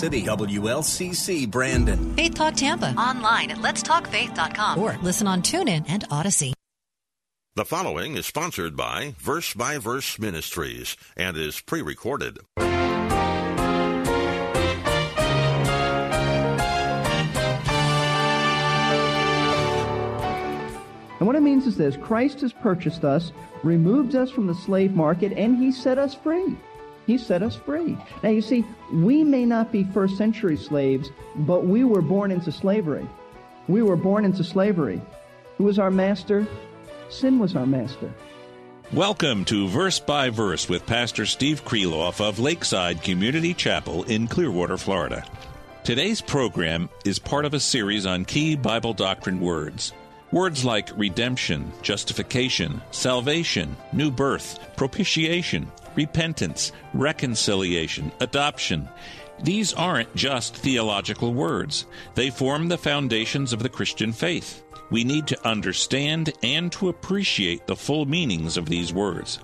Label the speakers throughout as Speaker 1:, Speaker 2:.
Speaker 1: City WLCC Brandon.
Speaker 2: Faith Talk Tampa. Online at letstalkfaith.com or listen on TuneIn and Audacy.
Speaker 3: The following is sponsored by Verse by Verse Ministries and is pre recorded.
Speaker 4: And what it means is this Christ has purchased us, removed us from the slave market, and he set us free. He set us free. Now, you see, we may not be first century slaves, but we were born into slavery. We were born into slavery. Who was our master? Sin was our master.
Speaker 5: Welcome to Verse by Verse with Pastor Steve Kreloff of Lakeside Community Chapel in Clearwater, Florida. Today's program is part of a series on key Bible doctrine words. Words like redemption, justification, salvation, new birth, propitiation, repentance, reconciliation, adoption. These aren't just theological words. They form the foundations of the Christian faith. We need to understand and to appreciate the full meanings of these words.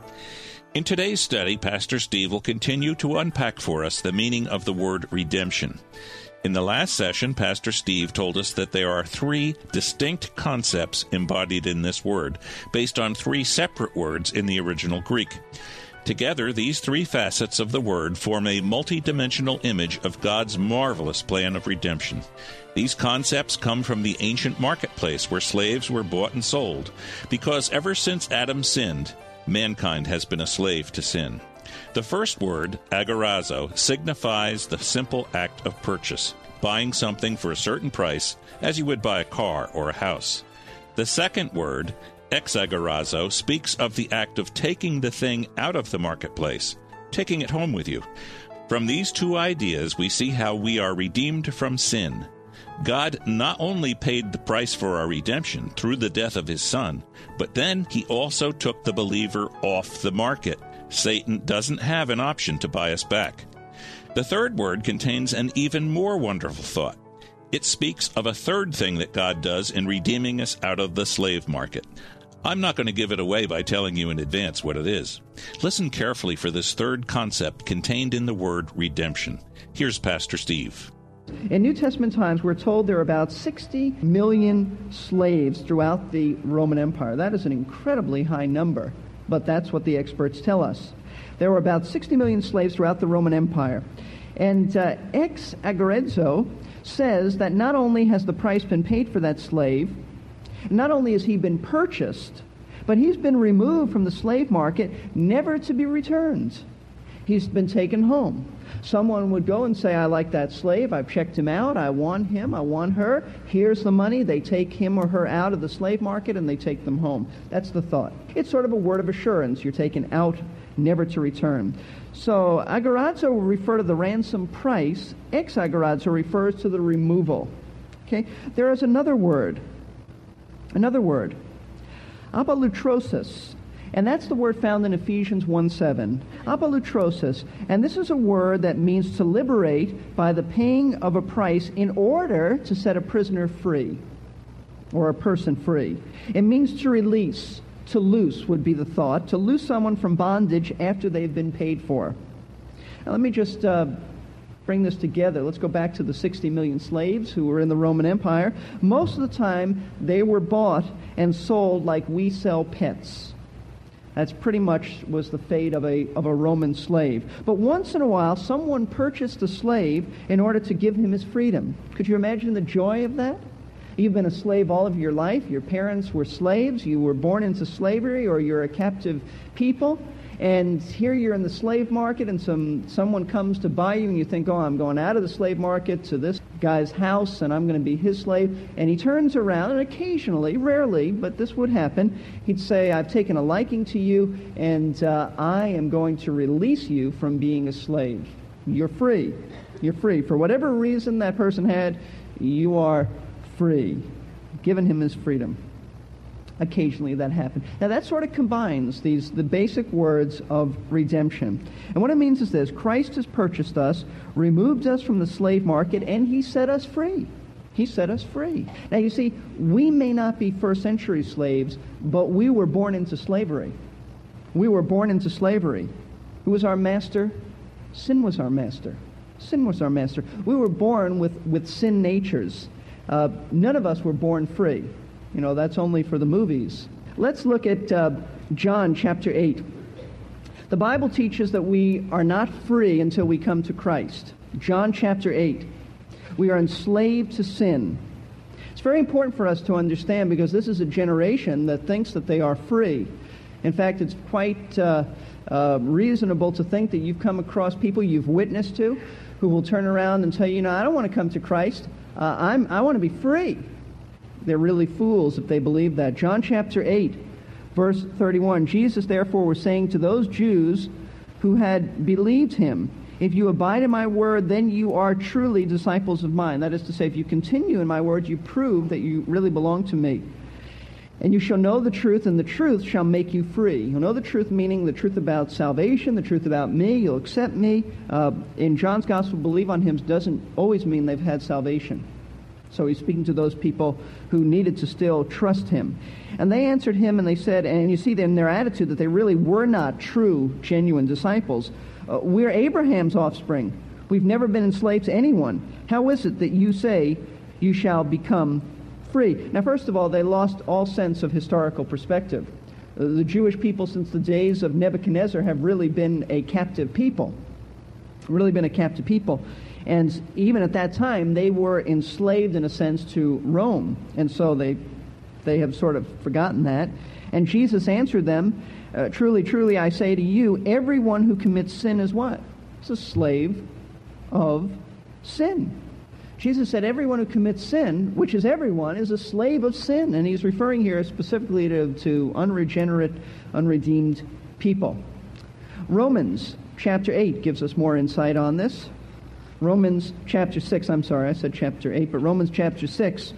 Speaker 5: In today's study, Pastor Steve will continue to unpack for us the meaning of the word redemption. In the last session, Pastor Steve told us that there are three distinct concepts embodied in this word, based on three separate words in the original Greek. Together, these three facets of the word form a multidimensional image of God's marvelous plan of redemption. These concepts come from the ancient marketplace where slaves were bought and sold, because ever since Adam sinned, mankind has been a slave to sin. The first word, agorazo, signifies the simple act of purchase, buying something for a certain price, as you would buy a car or a house. The second word, exagorazo, speaks of the act of taking the thing out of the marketplace, taking it home with you. From these two ideas, we see how we are redeemed from sin. God not only paid the price for our redemption through the death of his Son, but then he also took the believer off the market. Satan doesn't have an option to buy us back. The third word contains an even more wonderful thought. It speaks of a third thing that God does in redeeming us out of the slave market. I'm not going to give it away by telling you in advance what it is. Listen carefully for this third concept contained in the word redemption. Here's Pastor Steve.
Speaker 4: In New Testament times, we're told there are about 60 million slaves throughout the Roman Empire. That is an incredibly high number, but that's what the experts tell us. There were about 60 million slaves throughout the Roman Empire. And uh, ex agorazo says that not only has the price been paid for that slave, not only has he been purchased, but he's been removed from the slave market, never to be returned. He's been taken home. Someone would go and say, I like that slave. I've checked him out. I want him. I want her. Here's the money. They take him or her out of the slave market and they take them home. That's the thought. It's sort of a word of assurance. You're taken out, never to return. So agorazo will refer to the ransom price. Ex agorazo refers to the removal. Okay? There is another word. Another word. Apolutrosis. And that's the word found in Ephesians 1 7. Apolutrosis. And this is a word that means to liberate by the paying of a price in order to set a prisoner free or a person free. It means to release. To loose would be the thought. To loose someone from bondage after they've been paid for. Now, let me just uh, bring this together. Let's go back to the 60 million slaves who were in the Roman Empire. Most of the time, they were bought and sold like we sell pets. That's pretty much was the fate of a, of a Roman slave. But once in a while, someone purchased a slave in order to give him his freedom. Could you imagine the joy of that? You've been a slave all of your life. Your parents were slaves. You were born into slavery, or you're a captive people. And here you're in the slave market, and some someone comes to buy you, and you think, "Oh, I'm going out of the slave market to this guy's house, and I'm going to be his slave." And he turns around, and occasionally, rarely, but this would happen, he'd say, "I've taken a liking to you, and uh, I am going to release you from being a slave. You're free." You're free. For whatever reason that person had, you are free. Given him his freedom. Occasionally that happened. Now that sort of combines these the basic words of redemption. And what it means is this Christ has purchased us, removed us from the slave market, and he set us free. He set us free. Now you see, we may not be first century slaves, but we were born into slavery. We were born into slavery. Who was our master? Sin was our master. Sin was our master. We were born with, with sin natures. Uh, none of us were born free. You know, that's only for the movies. Let's look at uh, John chapter 8. The Bible teaches that we are not free until we come to Christ. John chapter 8. We are enslaved to sin. It's very important for us to understand because this is a generation that thinks that they are free. In fact, it's quite uh, uh, reasonable to think that you've come across people you've witnessed to who will turn around and tell you, no, I don't want to come to Christ. Uh, I'm, I want to be free. They're really fools if they believe that. John chapter 8, verse 31. Jesus, therefore, was saying to those Jews who had believed him, If you abide in my word, then you are truly disciples of mine. That is to say, if you continue in my word, you prove that you really belong to me. And you shall know the truth, and the truth shall make you free. You'll know the truth, meaning the truth about salvation, the truth about me. You'll accept me. Uh, in John's Gospel, believe on him doesn't always mean they've had salvation. So he's speaking to those people who needed to still trust him. And they answered him and they said, and you see in their attitude that they really were not true, genuine disciples. Uh, we're Abraham's offspring. We've never been enslaved to anyone. How is it that you say you shall become free? Now, first of all, they lost all sense of historical perspective. Uh, the Jewish people, since the days of Nebuchadnezzar, have really been a captive people. Really been a captive people. And even at that time, they were enslaved in a sense to Rome. And so they, they have sort of forgotten that. And Jesus answered them, uh, Truly, truly, I say to you, everyone who commits sin is what? Is a slave of sin. Jesus said, Everyone who commits sin, which is everyone, is a slave of sin. And he's referring here specifically to, to unregenerate, unredeemed people. Romans chapter 8 gives us more insight on this. Romans chapter 6, I'm sorry, I said chapter 8, but Romans chapter 6,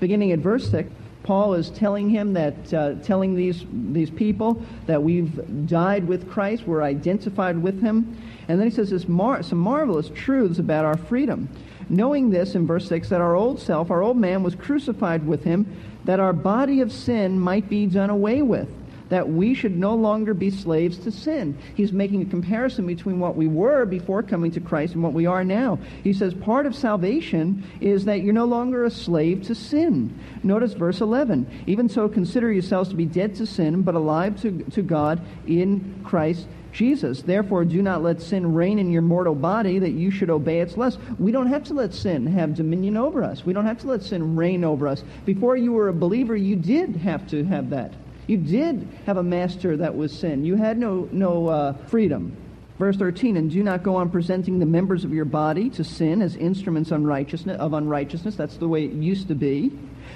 Speaker 4: beginning at verse 6, Paul is telling him that, uh, telling these, these people that we've died with Christ, we're identified with him. And then he says this mar- some marvelous truths about our freedom. Knowing this, in verse 6, that our old self, our old man, was crucified with him, that our body of sin might be done away with that we should no longer be slaves to sin. He's making a comparison between what we were before coming to Christ and what we are now. He says part of salvation is that you're no longer a slave to sin. Notice verse 11. Even so, consider yourselves to be dead to sin, but alive to, to God in Christ Jesus. Therefore, do not let sin reign in your mortal body that you should obey its lust. We don't have to let sin have dominion over us. We don't have to let sin reign over us. Before you were a believer, you did have to have that. You did have a master that was sin. You had no, no uh, freedom. Verse 13, and do not go on presenting the members of your body to sin as instruments unrighteousness, of unrighteousness. That's the way it used to be.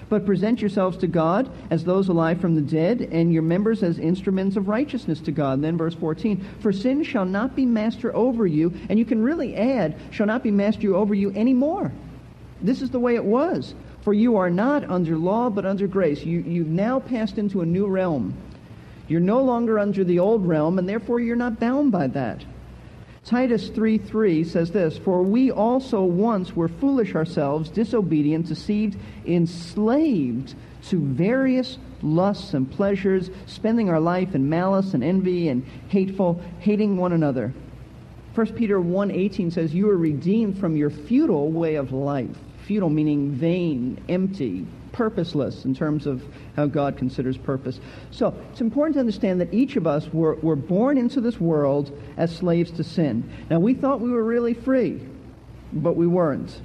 Speaker 4: But present yourselves to God as those alive from the dead, and your members as instruments of righteousness to God. And then verse 14, for sin shall not be master over you, and you can really add, shall not be master over you anymore. This is the way it was. For you are not under law, but under grace. You, you've now passed into a new realm. You're no longer under the old realm, and therefore you're not bound by that. Titus 3:3 says this, "For we also once were foolish ourselves, disobedient, deceived, enslaved to various lusts and pleasures, spending our life in malice and envy and hateful, hating one another." 1 Peter 1:18 says, "You were redeemed from your futile way of life." Futile meaning vain, empty, purposeless in terms of how God considers purpose. So it's important to understand that each of us were, were born into this world as slaves to sin. Now we thought we were really free, but we weren't.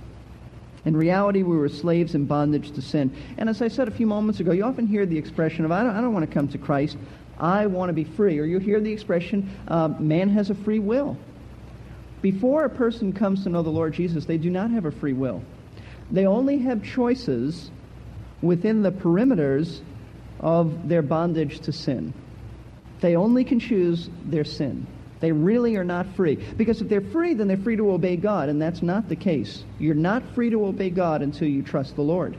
Speaker 4: In reality, we were slaves in bondage to sin. And as I said a few moments ago, you often hear the expression of, I don't, I don't want to come to Christ. I want to be free. Or you hear the expression, uh, man has a free will. Before a person comes to know the Lord Jesus, they do not have a free will. They only have choices within the perimeters of their bondage to sin. They only can choose their sin. They really are not free. Because if they're free, then they're free to obey God, and that's not the case. You're not free to obey God until you trust the Lord.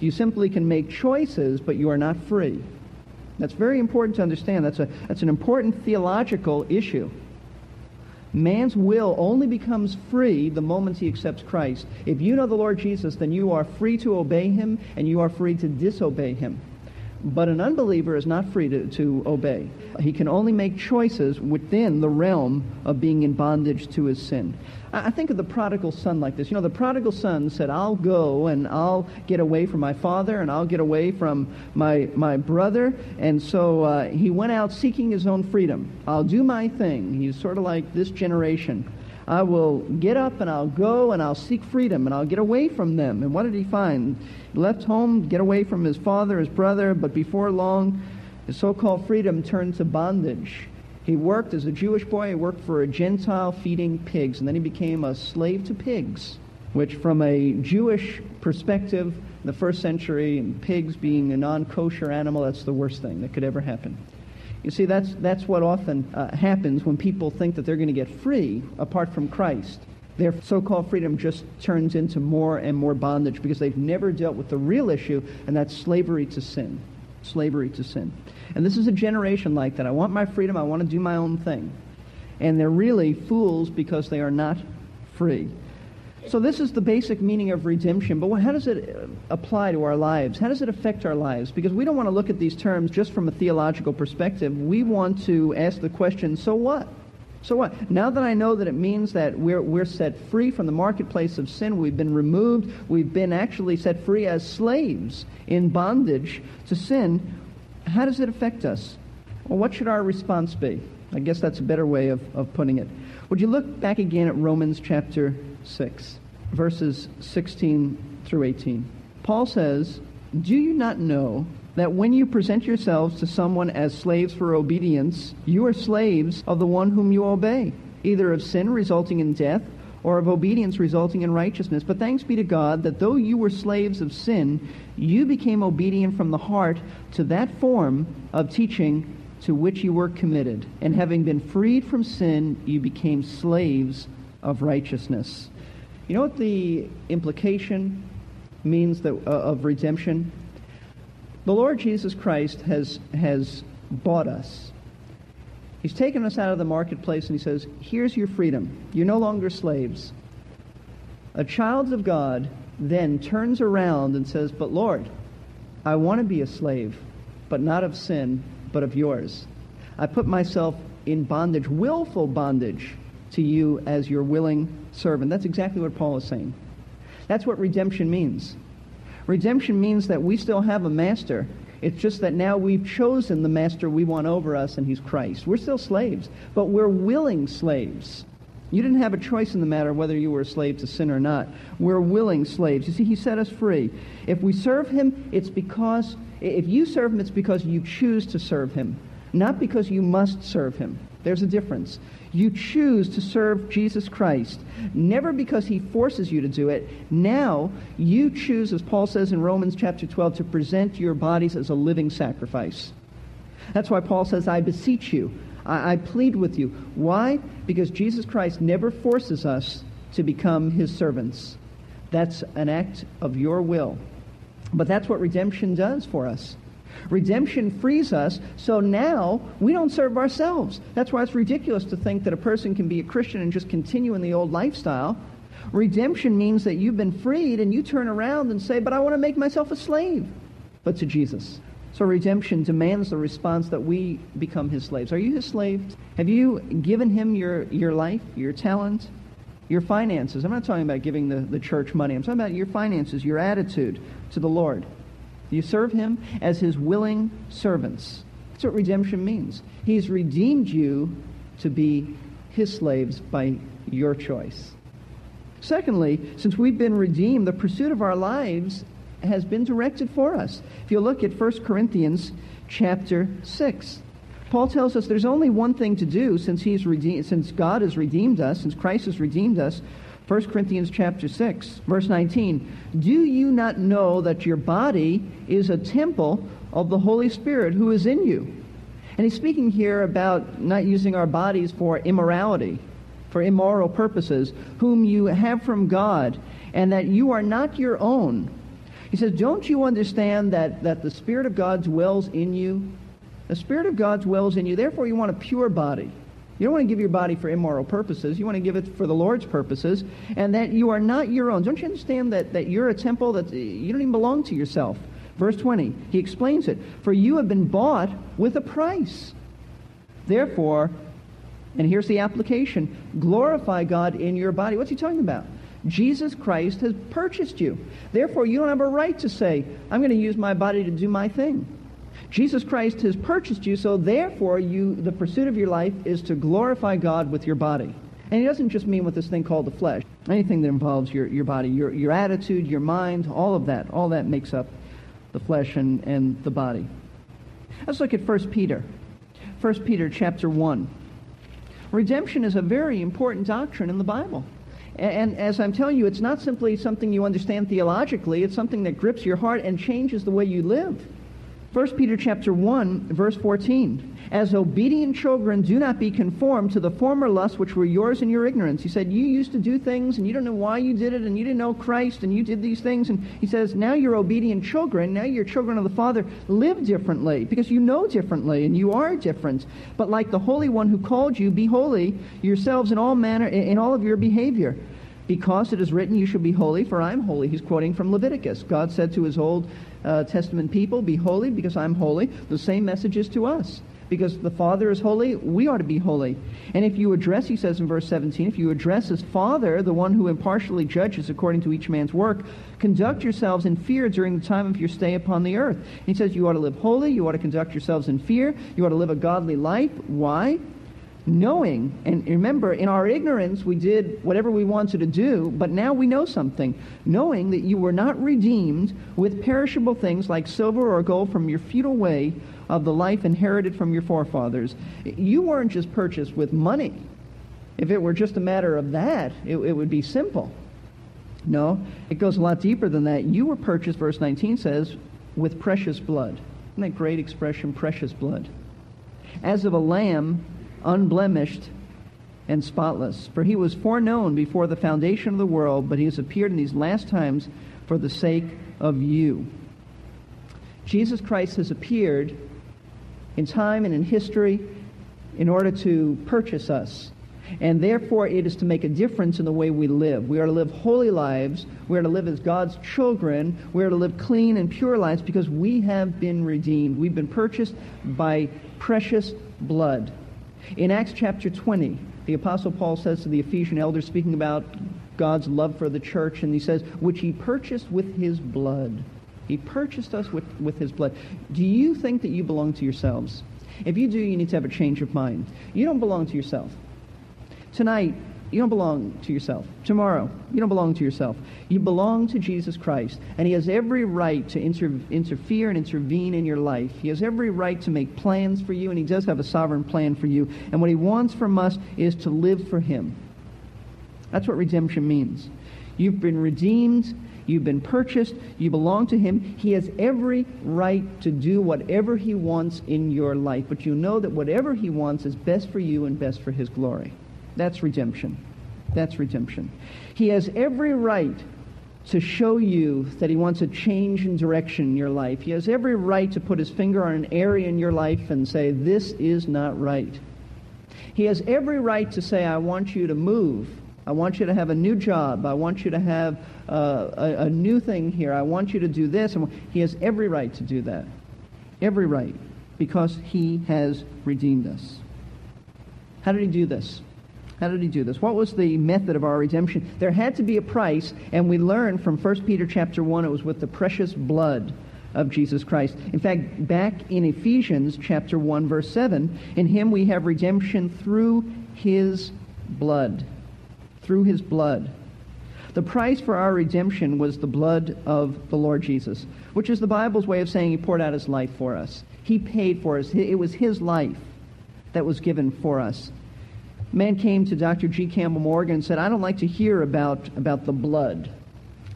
Speaker 4: You simply can make choices, but you are not free. That's very important to understand. That's, a, that's an important theological issue. Man's will only becomes free the moment he accepts Christ. If you know the Lord Jesus, then you are free to obey him and you are free to disobey him. But an unbeliever is not free to, to obey. He can only make choices within the realm of being in bondage to his sin. I think of the prodigal son like this. You know, the prodigal son said, I'll go and I'll get away from my father and I'll get away from my, my brother. And so uh, he went out seeking his own freedom. I'll do my thing. He's sort of like this generation. I will get up and I'll go and I'll seek freedom and I'll get away from them. And what did he find? He left home, get away from his father, his brother, but before long, his so called freedom turned to bondage. He worked as a Jewish boy, he worked for a Gentile feeding pigs, and then he became a slave to pigs, which, from a Jewish perspective, the first century, pigs being a non kosher animal, that's the worst thing that could ever happen. You see, that's, that's what often uh, happens when people think that they're going to get free apart from Christ. Their so called freedom just turns into more and more bondage because they've never dealt with the real issue, and that's slavery to sin. Slavery to sin. And this is a generation like that. I want my freedom. I want to do my own thing. And they're really fools because they are not free. So this is the basic meaning of redemption. But how does it uh, apply to our lives? How does it affect our lives? Because we don't want to look at these terms just from a theological perspective. We want to ask the question, so what? So what? Now that I know that it means that we're, we're set free from the marketplace of sin, we've been removed, we've been actually set free as slaves in bondage to sin, how does it affect us? Well, what should our response be? I guess that's a better way of, of putting it. Would you look back again at Romans chapter 6, verses 16 through 18? Paul says, Do you not know that when you present yourselves to someone as slaves for obedience, you are slaves of the one whom you obey, either of sin resulting in death or of obedience resulting in righteousness. But thanks be to God that though you were slaves of sin, you became obedient from the heart to that form of teaching to which you were committed. And having been freed from sin, you became slaves of righteousness. You know what the implication means that, uh, of redemption? The Lord Jesus Christ has, has bought us. He's taken us out of the marketplace and he says, Here's your freedom. You're no longer slaves. A child of God then turns around and says, But Lord, I want to be a slave, but not of sin, but of yours. I put myself in bondage, willful bondage, to you as your willing servant. That's exactly what Paul is saying. That's what redemption means. Redemption means that we still have a master. It's just that now we've chosen the master we want over us, and he's Christ. We're still slaves, but we're willing slaves. You didn't have a choice in the matter whether you were a slave to sin or not. We're willing slaves. You see, he set us free. If we serve him, it's because, if you serve him, it's because you choose to serve him, not because you must serve him. There's a difference. You choose to serve Jesus Christ, never because he forces you to do it. Now, you choose, as Paul says in Romans chapter 12, to present your bodies as a living sacrifice. That's why Paul says, I beseech you, I, I plead with you. Why? Because Jesus Christ never forces us to become his servants. That's an act of your will. But that's what redemption does for us. Redemption frees us, so now we don't serve ourselves. That's why it's ridiculous to think that a person can be a Christian and just continue in the old lifestyle. Redemption means that you've been freed and you turn around and say, But I want to make myself a slave, but to Jesus. So redemption demands the response that we become his slaves. Are you his slave? Have you given him your, your life, your talent, your finances? I'm not talking about giving the, the church money. I'm talking about your finances, your attitude to the Lord. You serve him as his willing servants. That's what redemption means. He's redeemed you to be his slaves by your choice. Secondly, since we've been redeemed, the pursuit of our lives has been directed for us. If you look at 1 Corinthians chapter 6, Paul tells us there's only one thing to do since he's redeemed, since God has redeemed us, since Christ has redeemed us. 1 Corinthians chapter 6, verse 19. Do you not know that your body is a temple of the Holy Spirit who is in you, And he's speaking here about not using our bodies for immorality, for immoral purposes, whom you have from God, and that you are not your own. He says, Don't you understand that, that the Spirit of God dwells in you? The Spirit of God dwells in you. Therefore, you want a pure body. You don't want to give your body for immoral purposes. You want to give it for the Lord's purposes, and that you are not your own. Don't you understand that, that you're a temple, that you don't even belong to yourself? Verse 20, he explains it. For you have been bought with a price. Therefore, and here's the application glorify God in your body. What's he talking about? Jesus Christ has purchased you. Therefore, you don't have a right to say, I'm going to use my body to do my thing. Jesus Christ has purchased you, so therefore you the pursuit of your life is to glorify God with your body. And he doesn't just mean with this thing called the flesh. Anything that involves your, your body, your, your attitude, your mind, all of that, all that makes up the flesh and, and the body. Let's look at 1 Peter. 1 Peter chapter 1. Redemption is a very important doctrine in the Bible. And, and as I'm telling you, it's not simply something you understand theologically, it's something that grips your heart and changes the way you live. 1 Peter chapter 1, verse 14. As obedient children, do not be conformed to the former lusts which were yours in your ignorance. He said, You used to do things and you don't know why you did it and you didn't know Christ and you did these things. And he says, Now you're obedient children. Now you're children of the Father. Live differently because you know differently and you are different. But like the Holy One who called you, be holy yourselves in all manner, in all of your behavior because it is written, You shall be holy, for I am holy. He's quoting from Leviticus. God said to his Old uh, Testament people, Be holy because I'm holy. The same message is to us. Because the Father is holy, we are to be holy. And if you address, he says in verse 17, if you address as Father, the one who impartially judges according to each man's work, conduct yourselves in fear during the time of your stay upon the earth. He says you ought to live holy, you ought to conduct yourselves in fear, you ought to live a godly life. Why? Knowing, and remember, in our ignorance, we did whatever we wanted to do, but now we know something. Knowing that you were not redeemed with perishable things like silver or gold from your futile way of the life inherited from your forefathers. You weren't just purchased with money. If it were just a matter of that, it, it would be simple. No, it goes a lot deeper than that. You were purchased, verse 19 says, with precious blood. Isn't that great expression, precious blood? As of a lamb unblemished and spotless. For he was foreknown before the foundation of the world, but he has appeared in these last times for the sake of you. Jesus Christ has appeared in time and in history in order to purchase us. And therefore, it is to make a difference in the way we live. We are to live holy lives. We are to live as God's children. We are to live clean and pure lives because we have been redeemed. We've been purchased by precious blood. In Acts chapter 20, the Apostle Paul says to the Ephesian elders, speaking about God's love for the church, and he says, which he purchased with his blood. He purchased us with, with his blood. Do you think that you belong to yourselves? If you do, you need to have a change of mind. You don't belong to yourself. Tonight, you don't belong to yourself. Tomorrow, you don't belong to yourself. You belong to Jesus Christ. And He has every right to inter- interfere and intervene in your life. He has every right to make plans for you, and He does have a sovereign plan for you. And what He wants from us is to live for Him. That's what redemption means. You've been redeemed. You've been purchased. You belong to Him. He has every right to do whatever He wants in your life. But you know that whatever He wants is best for you and best for His glory. That's redemption. That's redemption. He has every right to show you that he wants a change in direction in your life. He has every right to put his finger on an area in your life and say, this is not right. He has every right to say, I want you to move. I want you to have a new job. I want you to have uh, a, a new thing here. I want you to do this. He has every right to do that. Every right. Because he has redeemed us. How did he do this? How did he do this? What was the method of our redemption? There had to be a price, and we learn from 1 Peter chapter 1 it was with the precious blood of Jesus Christ. In fact, back in Ephesians chapter 1 verse 7, in him we have redemption through his blood. Through his blood. The price for our redemption was the blood of the Lord Jesus, which is the Bible's way of saying he poured out his life for us. He paid for us. It was his life that was given for us man came to Dr. G. Campbell Morgan and said, I don't like to hear about, about the blood.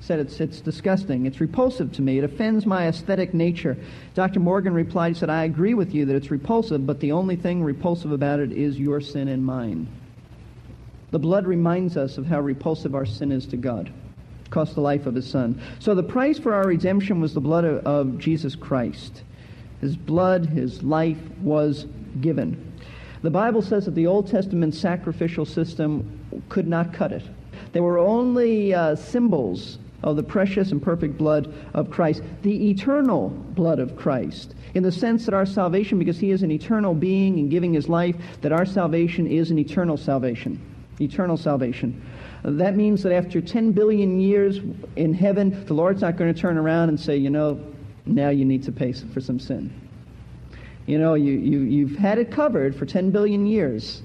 Speaker 4: said it's, it's disgusting. It's repulsive to me. It offends my aesthetic nature. Dr. Morgan replied, he said, I agree with you that it's repulsive, but the only thing repulsive about it is your sin and mine. The blood reminds us of how repulsive our sin is to God. It cost the life of his son. So the price for our redemption was the blood of, of Jesus Christ. His blood, his life was given. The Bible says that the Old Testament sacrificial system could not cut it. They were only uh, symbols of the precious and perfect blood of Christ, the eternal blood of Christ, in the sense that our salvation, because he is an eternal being and giving his life, that our salvation is an eternal salvation. Eternal salvation. That means that after 10 billion years in heaven, the Lord's not going to turn around and say, you know, now you need to pay for some sin. You know, you, you, you've had it covered for 10 billion years.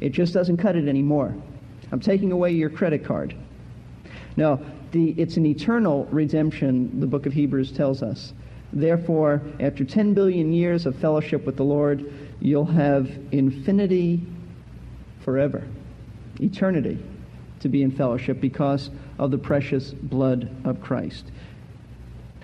Speaker 4: It just doesn't cut it anymore. I'm taking away your credit card. No, the, it's an eternal redemption, the book of Hebrews tells us. Therefore, after 10 billion years of fellowship with the Lord, you'll have infinity forever, eternity to be in fellowship because of the precious blood of Christ.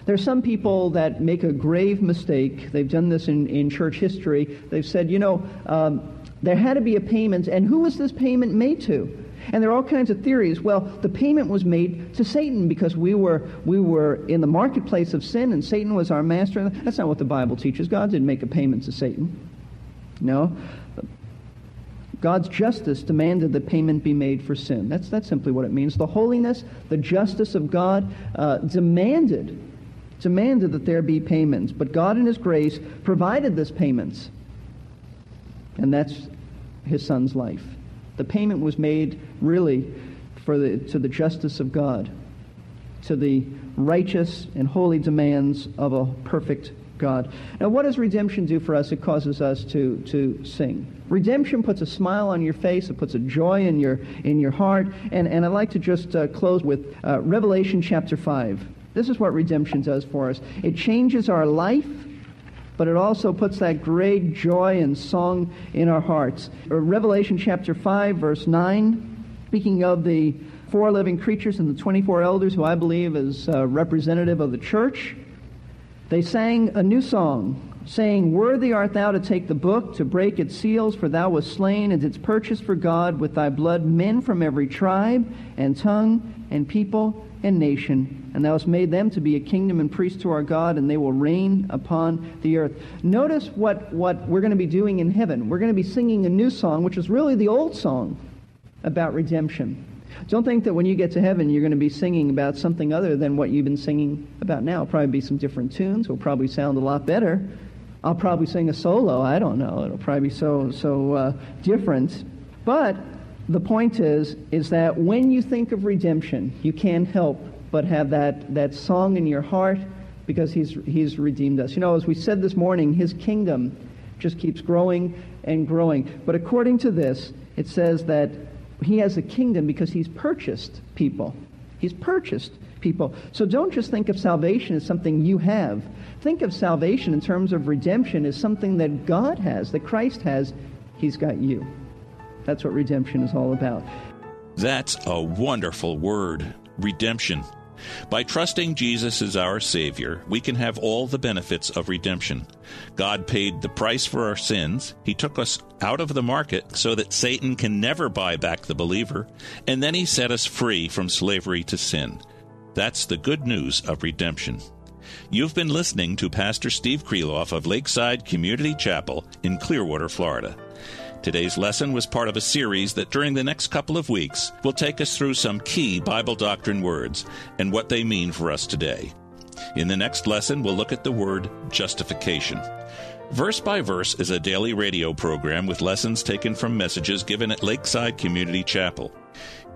Speaker 4: There are some people that make a grave mistake. They've done this in, in church history. They've said, you know, um, there had to be a payment, and who was this payment made to? And there are all kinds of theories. Well, the payment was made to Satan because we were, we were in the marketplace of sin and Satan was our master. That's not what the Bible teaches. God didn't make a payment to Satan. No. God's justice demanded that payment be made for sin. That's, that's simply what it means. The holiness, the justice of God uh, demanded, demanded that there be payments. But God in His grace provided this payments. And that's His Son's life. The payment was made really for the, to the justice of God, to the righteous and holy demands of a perfect God. Now, what does redemption do for us? It causes us to, to sing. Redemption puts a smile on your face. It puts a joy in your, in your heart. And, and I'd like to just uh, close with uh, Revelation chapter 5. This is what redemption does for us. It changes our life but it also puts that great joy and song in our hearts. Revelation chapter 5, verse 9, speaking of the four living creatures and the 24 elders, who I believe is uh, representative of the church, they sang a new song, saying, Worthy art thou to take the book, to break its seals, for thou wast slain, and didst purchase for God with thy blood men from every tribe and tongue and people and nation, and thou hast made them to be a kingdom and priests to our God, and they will reign upon the earth. Notice what, what we're going to be doing in heaven. We're going to be singing a new song, which is really the old song about redemption. Don't think that when you get to heaven, you're going to be singing about something other than what you've been singing about now. It'll probably be some different tunes. It'll probably sound a lot better. I'll probably sing a solo. I don't know. It'll probably be so so uh, different. But the point is, is that when you think of redemption, you can't help but have that, that song in your heart because he's, he's redeemed us. You know, as we said this morning, his kingdom just keeps growing and growing. But according to this, it says that he has a kingdom because he's purchased people. He's purchased people. So don't just think of salvation as something you have. Think of salvation in terms of redemption as something that God has, that Christ has. He's got you. That's what redemption is all about.
Speaker 5: That's a wonderful word, redemption. By trusting Jesus as our Savior, we can have all the benefits of redemption. God paid the price for our sins. He took us out of the market so that Satan can never buy back the believer, and then He set us free from slavery to sin. That's the good news of redemption. You've been listening to Pastor Steve Kreloff of Lakeside Community Chapel in Clearwater, Florida. Today's lesson was part of a series that during the next couple of weeks will take us through some key Bible doctrine words and what they mean for us today. In the next lesson, we'll look at the word justification. Verse by Verse is a daily radio program with lessons taken from messages given at Lakeside Community Chapel.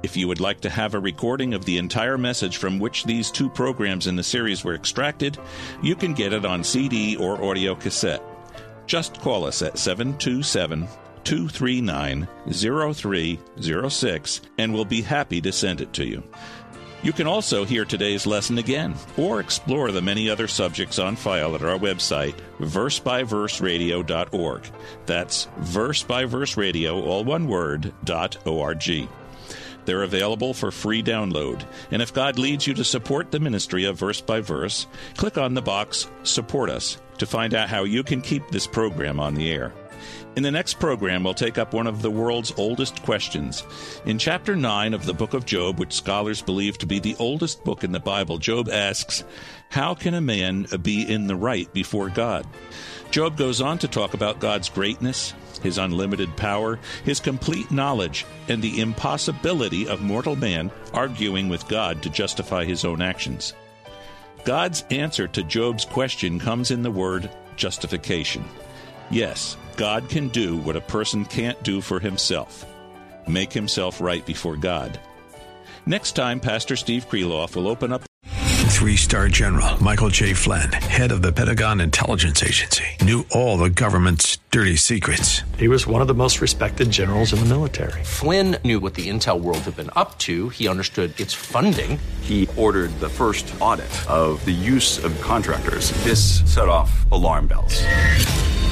Speaker 5: If you would like to have a recording of the entire message from which these two programs in the series were extracted, you can get it on CD or audio cassette. Just call us at 727 239 0306 and we'll be happy to send it to you. You can also hear today's lesson again or explore the many other subjects on file at our website, versebyverseradio.org. That's verse by verse radio, all one word, dot org. They're available for free download. And if God leads you to support the ministry of Verse by Verse, click on the box Support Us to find out how you can keep this program on the air. In the next program, we'll take up one of the world's oldest questions. In chapter 9 of the book of Job, which scholars believe to be the oldest book in the Bible, Job asks, How can a man be in the right before God? Job goes on to talk about God's greatness, his unlimited power, his complete knowledge, and the impossibility of mortal man arguing with God to justify his own actions. God's answer to Job's question comes in the word justification. Yes, God can do what a person can't do for himself make himself right before God. Next time, Pastor Steve Kreloff will open up.
Speaker 6: Three star general Michael J. Flynn, head of the Pentagon Intelligence Agency, knew all the government's dirty secrets.
Speaker 7: He was one of the most respected generals in the military.
Speaker 8: Flynn knew what the intel world had been up to, he understood its funding.
Speaker 9: He ordered the first audit of the use of contractors. This set off alarm bells.